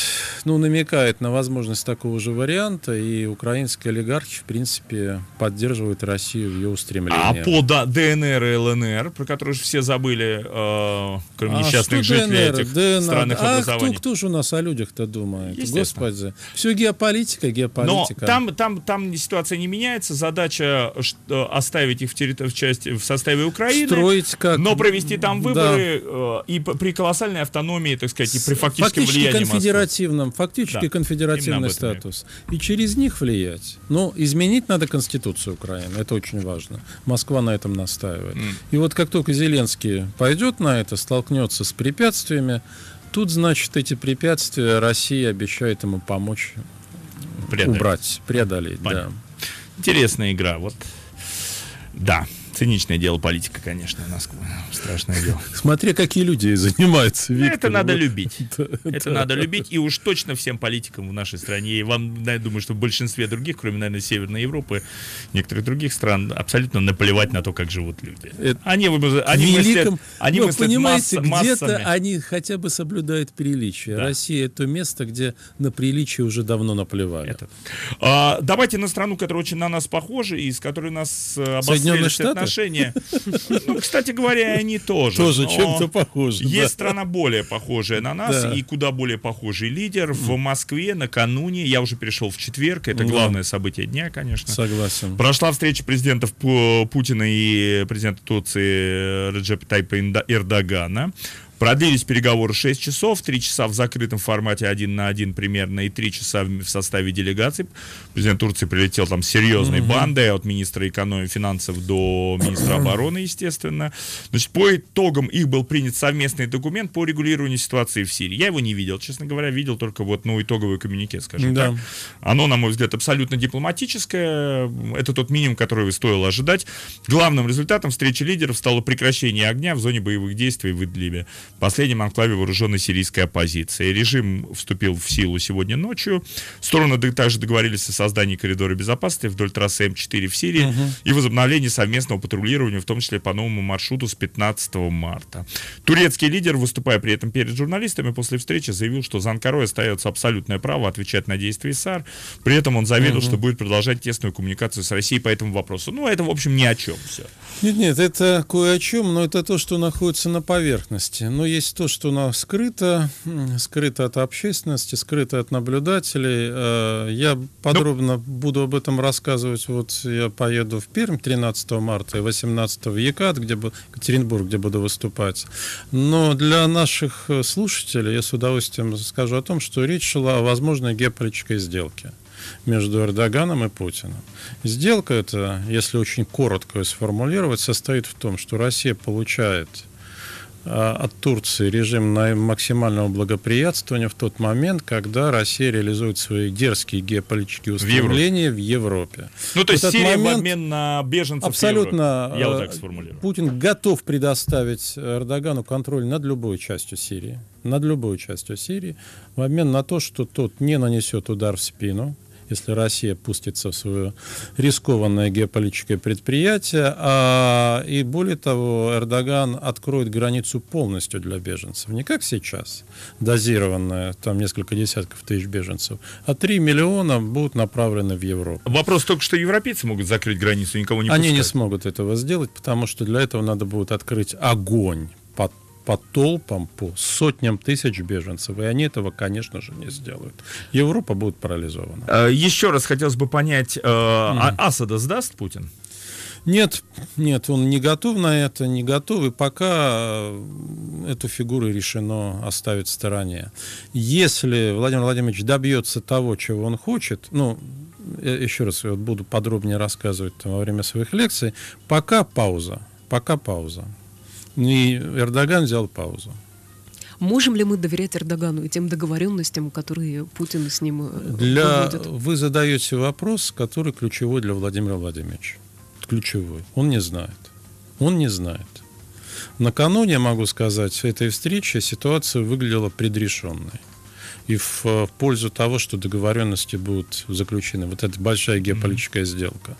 S4: ну, намекает на возможность такого же варианта, и украинские олигархи, в принципе, поддерживают Россию в ее устремлениях.
S3: А по да, ДНР и ЛНР, про которые же все забыли, э, кроме а несчастных жителей ДНР, этих ДНР? странных а
S4: образований. Кто, кто же у нас о людях-то думает? Господи. Все геополитика, геополитика.
S3: Но там, там, там ситуация не меняется, задача оставить их в, территор... в, части, в составе Украины,
S4: Строить как...
S3: но провести там выборы да. э, и при колоссальной автономии, так сказать, и при фактическом
S4: Фактически
S3: влиянии
S4: конфедеративном нам фактически
S3: Да.
S4: конфедеративный статус. И через них влиять. Но изменить надо Конституцию Украины. Это очень важно. Москва на этом настаивает. И вот как только Зеленский пойдет на это, столкнется с препятствиями, тут, значит, эти препятствия Россия обещает ему помочь
S3: Преодолеть.
S4: убрать, преодолеть. Да.
S3: Интересная игра. Вот. Да. Циничное дело политика, конечно, нас страшное дело.
S4: Смотря какие люди занимаются,
S3: Ну,
S4: Виктор.
S3: Это надо любить. Это надо любить. И уж точно всем политикам в нашей стране, и вам, я думаю, что в большинстве других, кроме, наверное, Северной Европы, некоторых других стран, абсолютно наплевать на то, как живут люди.
S4: Это-
S3: Они, мыслят, они
S4: но,
S3: мыслят
S4: понимаете, где-то они хотя бы соблюдают приличие. Россия это место, где на приличие уже давно наплевали.
S3: А, давайте на страну, которая очень на нас похожа и с которой нас э,
S4: Соединенные
S3: обострились
S4: Штаты?
S3: Отношения. Ну, кстати говоря, они тоже.
S4: Тоже чем-то похожи.
S3: Есть
S4: да.
S3: страна более похожая на нас
S4: Да.
S3: и куда более похожий лидер. В Москве накануне, я уже перешел в четверг, это
S4: Да.
S3: главное событие дня, конечно.
S4: Согласен.
S3: Прошла встреча президентов Пу- Путина и президента Турции Реджепа Тайпа Эрдогана. Продлились переговоры 6 часов, 3 часа в закрытом формате один на один примерно и 3 часа в составе делегаций. Президент Турции прилетел там с серьезной бандой, от министра экономики финансов до министра обороны, естественно. Значит, по итогам их был принят совместный документ по регулированию ситуации в Сирии. Я его не видел, честно говоря, видел только вот, ну, итоговое коммюнике, скажем
S4: Да.
S3: так. Оно, на мой взгляд, абсолютно дипломатическое. Это тот минимум, который стоило ожидать. Главным результатом встречи лидеров стало прекращение огня в зоне боевых действий в Идлибе, последнем анклаве вооруженной сирийской оппозиции. Режим вступил в силу сегодня ночью. Стороны также договорились о создании коридора безопасности вдоль трассы М4 в Сирии и возобновлении совместного патрулирования, в том числе по новому маршруту с 15 марта. Турецкий лидер, выступая при этом перед журналистами после встречи, заявил, что за Анкарой остается абсолютное право отвечать на действия САР. При этом он заверил, что будет продолжать тесную коммуникацию с Россией по этому вопросу. Ну, это, в общем, ни о чем все.
S4: Нет, нет, это кое о чем, но это то, что находится на поверхности. Но есть то, что на скрыто, м, скрыто от общественности, скрыто от наблюдателей. Э, Я подробно буду об этом рассказывать. Вот я поеду в Пермь 13 марта и 18 в Екат, где бу- Екатеринбург, где буду выступать. Но для наших э, слушателей я с удовольствием скажу о том, что речь шла о возможной геополитической сделке между Эрдоганом и Путиным. Сделка эта, если очень коротко сформулировать, состоит в том, что Россия получает от Турции режим на максимального благоприятствования в тот момент, когда Россия реализует свои дерзкие геополитические
S3: Европе.
S4: устремления в Европе.
S3: Ну, то есть
S4: Этот
S3: Сирия в
S4: момент
S3: обмен на беженцев в
S4: Абсолютно.
S3: Европе. Я вот
S4: э,
S3: так сформулирую.
S4: Путин готов предоставить Эрдогану контроль над любой частью Сирии. Над любой частью Сирии. В обмен на то, что тот не нанесет удар в спину, если Россия пустится в свое рискованное геополитическое предприятие. А, и более того, Эрдоган откроет границу полностью для беженцев. Не как сейчас, дозированная, там несколько десятков тысяч беженцев, а 3 миллиона будут направлены в Европу.
S3: Вопрос только, что европейцы могут закрыть границу, никого не
S4: Они не
S3: пускать.
S4: смогут этого сделать, потому что для этого надо будет открыть огонь по, толпам, по сотням тысяч беженцев. И они этого, конечно же, не сделают. Европа будет парализована.
S3: Э, Еще раз хотелось бы понять, э, а Асада сдаст Путин?
S4: Нет, нет, он не готов на это, не готов, и пока э, эту фигуру решено оставить в стороне. Если Владимир Владимирович добьется того, чего он хочет, ну, я еще раз вот буду подробнее рассказывать во время своих лекций, пока пауза, пока пауза. И Эрдоган взял паузу.
S2: Можем ли мы доверять Эрдогану и тем договоренностям, которые Путин с ним э,
S4: Для...
S2: выводит?
S4: Вы задаете вопрос, который ключевой для Владимира Владимировича. Ключевой. Он не знает. Он не знает. Накануне, могу сказать, этой встречи ситуация выглядела предрешенной. И в э, пользу того, что договоренности будут заключены. Вот эта большая геополитическая сделка.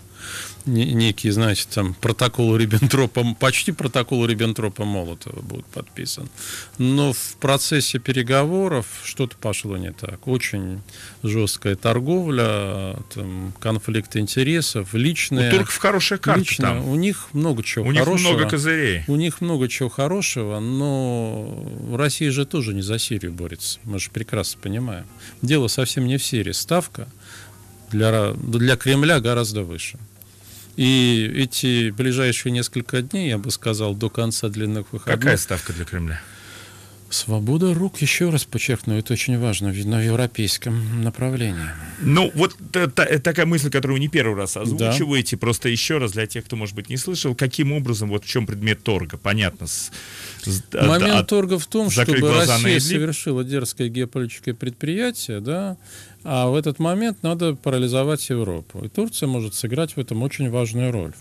S4: Не- Некий, знаете, там протокол Риббентропа, почти протокол Риббентропа Молотова будет подписан. Но в процессе переговоров что-то пошло не так. Очень жесткая торговля, там, конфликт интересов,
S3: У
S4: личные...
S3: турков хорошая карта
S4: лично,
S3: там.
S4: У них много чего
S3: У них
S4: хорошего.
S3: много козырей.
S4: У них много чего хорошего, но Россия же тоже не за Сирию борется. Мы же прекрасно понимаем. Дело совсем не в Сирии. Ставка для, для Кремля гораздо выше. И эти ближайшие несколько дней, я бы сказал, до конца длинных выходных,
S3: Какая ставка для Кремля?
S4: Свобода рук, еще раз подчеркну, это очень важно на европейском направлении.
S3: Ну, вот это, такая мысль, которую вы не первый раз озвучиваете, да. просто еще раз для тех, кто, может быть, не слышал, каким образом, вот в чем предмет торга, понятно. С,
S4: с, Момент от, торга в том, чтобы Россия совершила дерзкое геополитическое предприятие, да, а в этот момент надо парализовать Европу. И Турция может сыграть в этом очень важную роль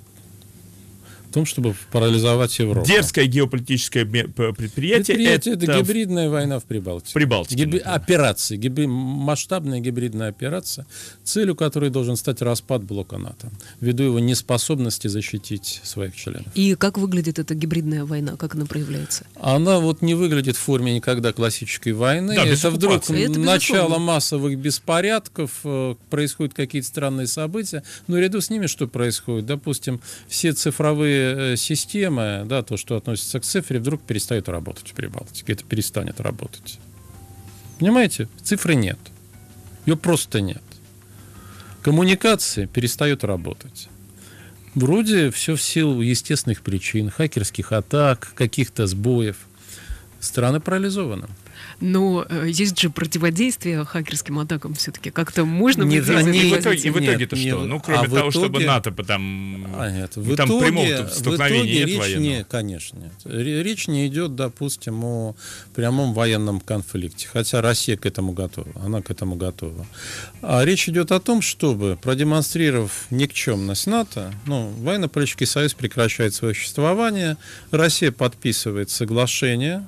S4: в том, чтобы парализовать Европу.
S3: Дерзкое геополитическое предприятие.
S4: Предприятие это, это гибридная война в Прибалтике.
S3: Прибалтике.
S4: Гиби... Операции, гиби... масштабная гибридная операция, целью которой должен стать распад блока НАТО, ввиду его неспособности защитить своих членов.
S2: И как выглядит эта гибридная война, как она проявляется?
S4: Она вот не выглядит в форме никогда классической войны. Да, это вдруг это начало массовых беспорядков, э, происходят какие-то странные события, но ряду с ними что происходит? Допустим, все цифровые Э, системы, да, то, что относится к цифре, вдруг перестает работать в Прибалтике. Это перестанет работать. Понимаете? Цифры нет. Ее просто нет. Коммуникации перестают работать. Вроде все в силу естественных причин, хакерских атак, каких-то сбоев. Страны парализованы.
S2: Но э, есть же противодействие хакерским атакам все-таки. Как-то можно
S3: не, не, и в итоге, и в итоге-то что? Не, ну, кроме а того, итоге... чтобы НАТО там,
S4: а, нет, в там итоге, прямого столкновения в итоге нет речь военного. Не, конечно, нет. Речь не идет, допустим, о прямом военном конфликте. Хотя Россия к этому готова. Она к этому готова. А речь идет о том, чтобы, продемонстрировав никчемность НАТО, ну, военно-политический союз прекращает свое существование, Россия подписывает соглашение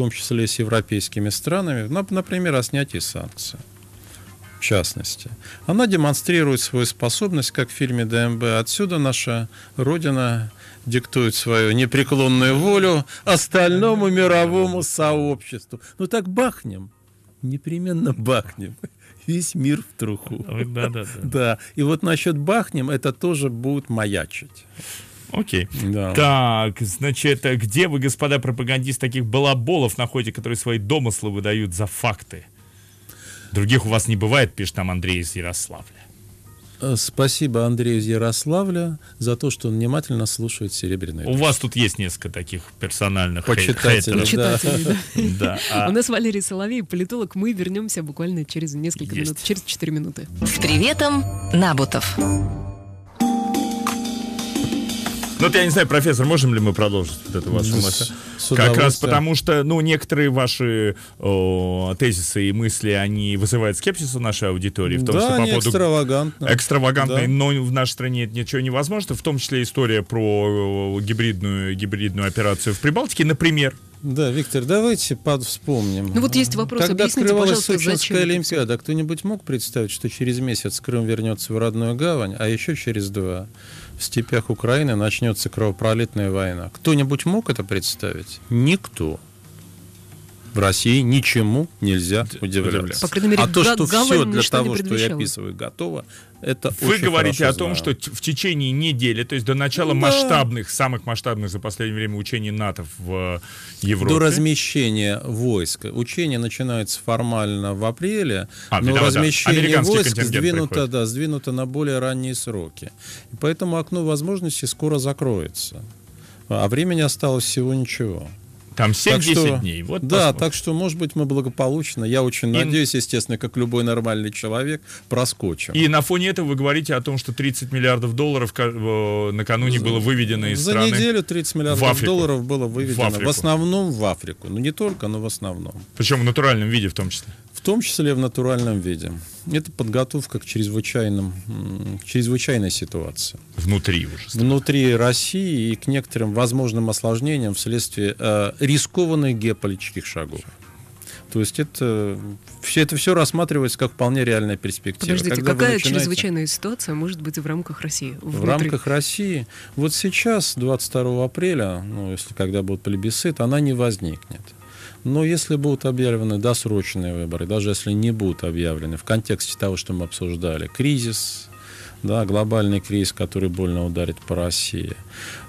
S4: том числе с европейскими странами, например, о снятии санкций. В частности, она демонстрирует свою способность, как в фильме ДМБ. Отсюда наша Родина диктует свою непреклонную волю остальному мировому сообществу. Ну так бахнем, непременно бахнем весь мир в труху.
S3: Да, да, да.
S4: Да. И вот насчет бахнем это тоже будет маячить.
S3: Окей. Да. Так, значит, где вы, господа пропагандисты, таких балаболов находите, которые свои домыслы выдают за факты? Других у вас не бывает, пишет нам Андрей из Ярославля.
S4: Э, спасибо Андрею из Ярославля за то, что он внимательно слушает «Серебряный
S3: У вас тут есть несколько таких персональных
S4: почитателей.
S2: Почитателей, да. А у нас Валерий Соловей, политолог. Мы вернемся буквально через несколько минут, через 4 минуты.
S1: С приветом, Набутов.
S3: Ну, вот я не знаю, профессор, можем ли мы продолжить вот эту вашу мысль? Как раз потому что, ну, некоторые ваши о, тезисы и мысли, они вызывают скепсис у нашей аудитории. В том,
S4: да,
S3: что
S4: по поводу экстравагантно.
S3: Экстравагантно, да. но в нашей стране это ничего невозможно. В том числе история про гибридную, гибридную операцию в Прибалтике, например.
S4: Да, Виктор, давайте под вспомним.
S2: Ну вот есть вопрос,
S4: Когда открывалась Сочинская Олимпиада, кто-нибудь мог представить, что через месяц Крым вернется в родную гавань, а еще через два в степях Украины начнется кровопролитная война. Кто-нибудь мог это представить? Никто. В России ничему нельзя удивляться.
S2: По мере,
S4: а то, что все для того, что я описываю, готово, это
S3: Вы говорите о том, знаю. что в течение недели, то есть до начала да. масштабных, самых масштабных за последнее время учений НАТО в Европе.
S4: До размещения войск. Учения начинаются формально в апреле, а, но да, размещение да. войск сдвинуто, да, сдвинуто на более ранние сроки. И поэтому окно возможностей скоро закроется. А времени осталось всего ничего.
S3: Там 7-10 дней.
S4: Вот да, посмотрим. так что, может быть, мы благополучно, я очень и... надеюсь, естественно, как любой нормальный человек, проскочим.
S3: И на фоне этого вы говорите о том, что 30 миллиардов долларов накануне за, было выведено из
S4: за
S3: страны.
S4: За неделю 30 миллиардов долларов было выведено. В, в основном в Африку. Ну, не только, но в основном.
S3: Причем в натуральном виде в том числе.
S4: В том числе в натуральном виде. Это подготовка к, чрезвычайным, к чрезвычайной ситуации.
S3: Внутри уже.
S4: Внутри России и к некоторым возможным осложнениям вследствие э, рискованных геополитических шагов. То есть это все это все рассматривается как вполне реальная перспектива.
S2: Подождите, когда какая начинаете... чрезвычайная ситуация может быть в рамках России?
S4: Внутри? В рамках России. Вот сейчас, 22 апреля, ну, если когда будет плебисцит, она не возникнет. Но если будут объявлены досрочные выборы, даже если не будут объявлены в контексте того, что мы обсуждали, кризис, да, глобальный кризис, который больно ударит по России,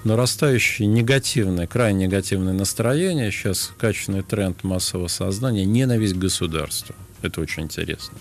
S4: нарастающее негативное, крайне негативное настроение, сейчас качественный тренд массового сознания, ненависть к государству. Это очень интересно.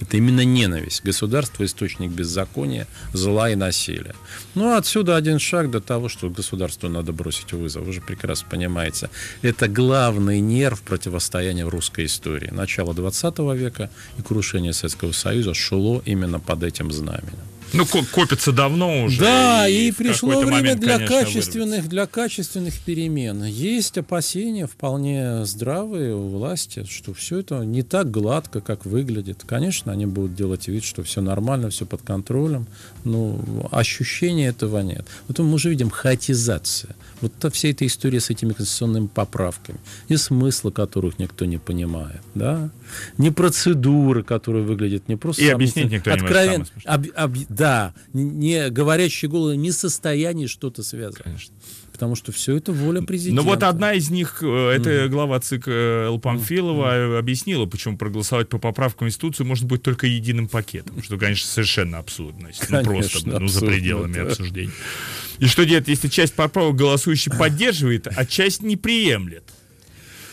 S4: Это именно ненависть. Государство – источник беззакония, зла и насилия. Ну, отсюда один шаг до того, что государству надо бросить вызов. Вы же прекрасно понимаете. Это главный нерв противостояния в русской истории. Начало 20 века и крушение Советского Союза шло именно под этим знаменем.
S3: Ну, копится давно уже.
S4: Да, и, и пришло время момент, для конечно, качественных, для качественных перемен. Есть опасения вполне здравые у власти, что все это не так гладко, как выглядит. Конечно, они будут делать вид, что все нормально, все под контролем, но ощущения этого нет. Вот мы уже видим хаотизация. Вот вся эта история с этими конституционными поправками, и смысла которых никто не понимает, да, не процедуры, которые выглядят не просто...
S3: И объяснить никто откровен... не может. Об, об,
S4: да, не говорящие головы, не состояние что-то связано. Конечно. Потому что все это воля президента.
S3: Ну вот одна из них, э, это mm-hmm. глава ЦИК Л. Памфилова, mm-hmm. объяснила, почему проголосовать по поправкам Конституции может быть только единым пакетом. Что, конечно, совершенно абсурдность. Конечно, ну просто абсурдно, ну, за пределами да. обсуждения. И что делать, если часть поправок голосующий поддерживает, а часть не приемлет?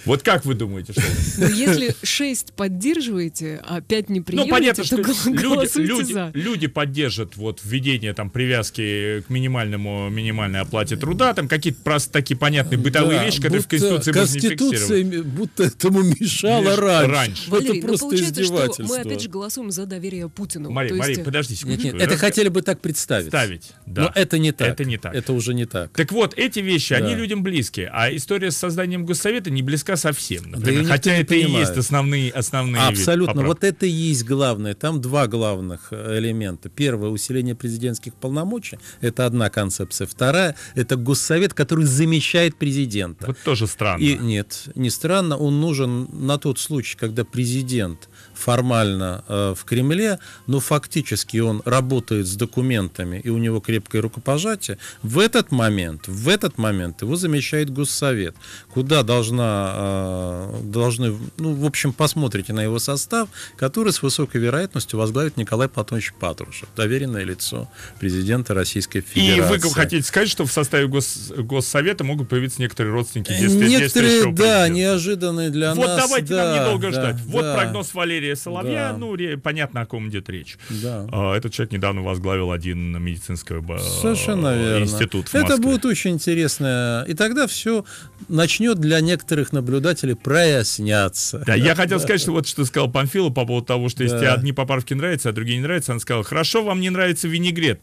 S3: Вот как вы думаете, что?
S2: Ну, если 6 поддерживаете, а 5 не приемлете, ну, понятно, что люди,
S3: люди, за. люди поддержат вот введение там привязки к минимальному минимальной оплате труда, там какие-то просто такие понятные бытовые да, вещи, которые в Конституции
S4: Конституция
S3: не
S4: будто этому мешала Меш... раньше. раньше.
S2: Валерий, это просто издевательство. Что мы опять же голосуем за доверие Путину.
S3: Мария, Мария, есть... подожди секундочку. Нет,
S4: нет, это хотели бы так представить.
S3: Ставить, да.
S4: Но это не так.
S3: Это не так.
S4: Это уже не так.
S3: Так вот, эти вещи, да. они людям близкие, а история с созданием Госсовета не близка пока совсем, например. Да Хотя это понимает. и есть основные, основные
S4: Абсолютно. Вот это и есть главное. Там два главных э, элемента. Первое, усиление президентских полномочий. Это одна концепция. Вторая, это госсовет, который замещает президента.
S3: Вот тоже странно.
S4: И нет, не странно. Он нужен на тот случай, когда президент формально э, в Кремле, но фактически он работает с документами, и у него крепкое рукопожатие, в этот момент, в этот момент его замещает Госсовет, куда должна, э, должны, ну, в общем, посмотрите на его состав, который с высокой вероятностью возглавит Николай Платонович Патрушев, доверенное лицо президента Российской Федерации.
S3: И вы хотите сказать, что в составе гос, Госсовета могут появиться некоторые родственники
S4: Некоторые, да, неожиданные для
S3: вот
S4: нас.
S3: Вот давайте да, нам недолго да, ждать. Да, вот прогноз Валерия Валерия Соловья, да. ну, ре, понятно, о ком идет речь. Да. А, этот человек недавно возглавил один медицинский
S4: Совершенно верно.
S3: институт в
S4: Это будет очень интересно. И тогда все начнет для некоторых наблюдателей проясняться.
S3: Да, я хотел сказать, что вот что сказал Памфилу по поводу того, что если да. одни поправки нравятся, а другие не нравятся, он сказал, хорошо, вам не нравится винегрет,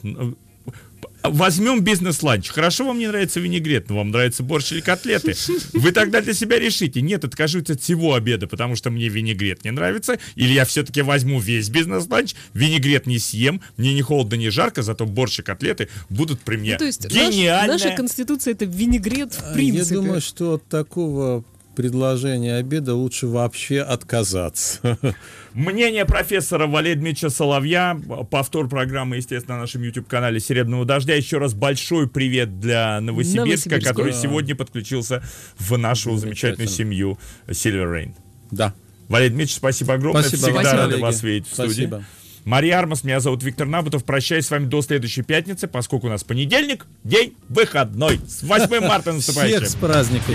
S3: Возьмем бизнес-ланч. Хорошо, вам не нравится винегрет, но вам нравится борщ или котлеты. Вы тогда для себя решите. Нет, откажусь от всего обеда, потому что мне винегрет не нравится. Или я все-таки возьму весь бизнес-ланч, винегрет не съем, мне не холодно, не жарко, зато борщ и котлеты будут при мне. Ну,
S2: то есть Гениально. Наш, наша конституция это винегрет в принципе.
S4: Я думаю, что от такого предложения обеда лучше вообще отказаться.
S3: Мнение профессора Валерия Дмитриевича Соловья. Повтор программы, естественно, на нашем YouTube-канале «Серебряного дождя». Еще раз большой привет для Новосибирска, который сегодня подключился в нашу замечательную семью Silver Rain.
S4: Да.
S3: Валерий Дмитриевич, спасибо огромное.
S4: Спасибо,
S3: Всегда
S4: спасибо,
S3: рады вас видеть в студии. Спасибо. Мария Армас, меня зовут Виктор Набутов. Прощаюсь с вами до следующей пятницы, поскольку у нас понедельник, день выходной. С 8 марта наступающим.
S4: Всех с праздником.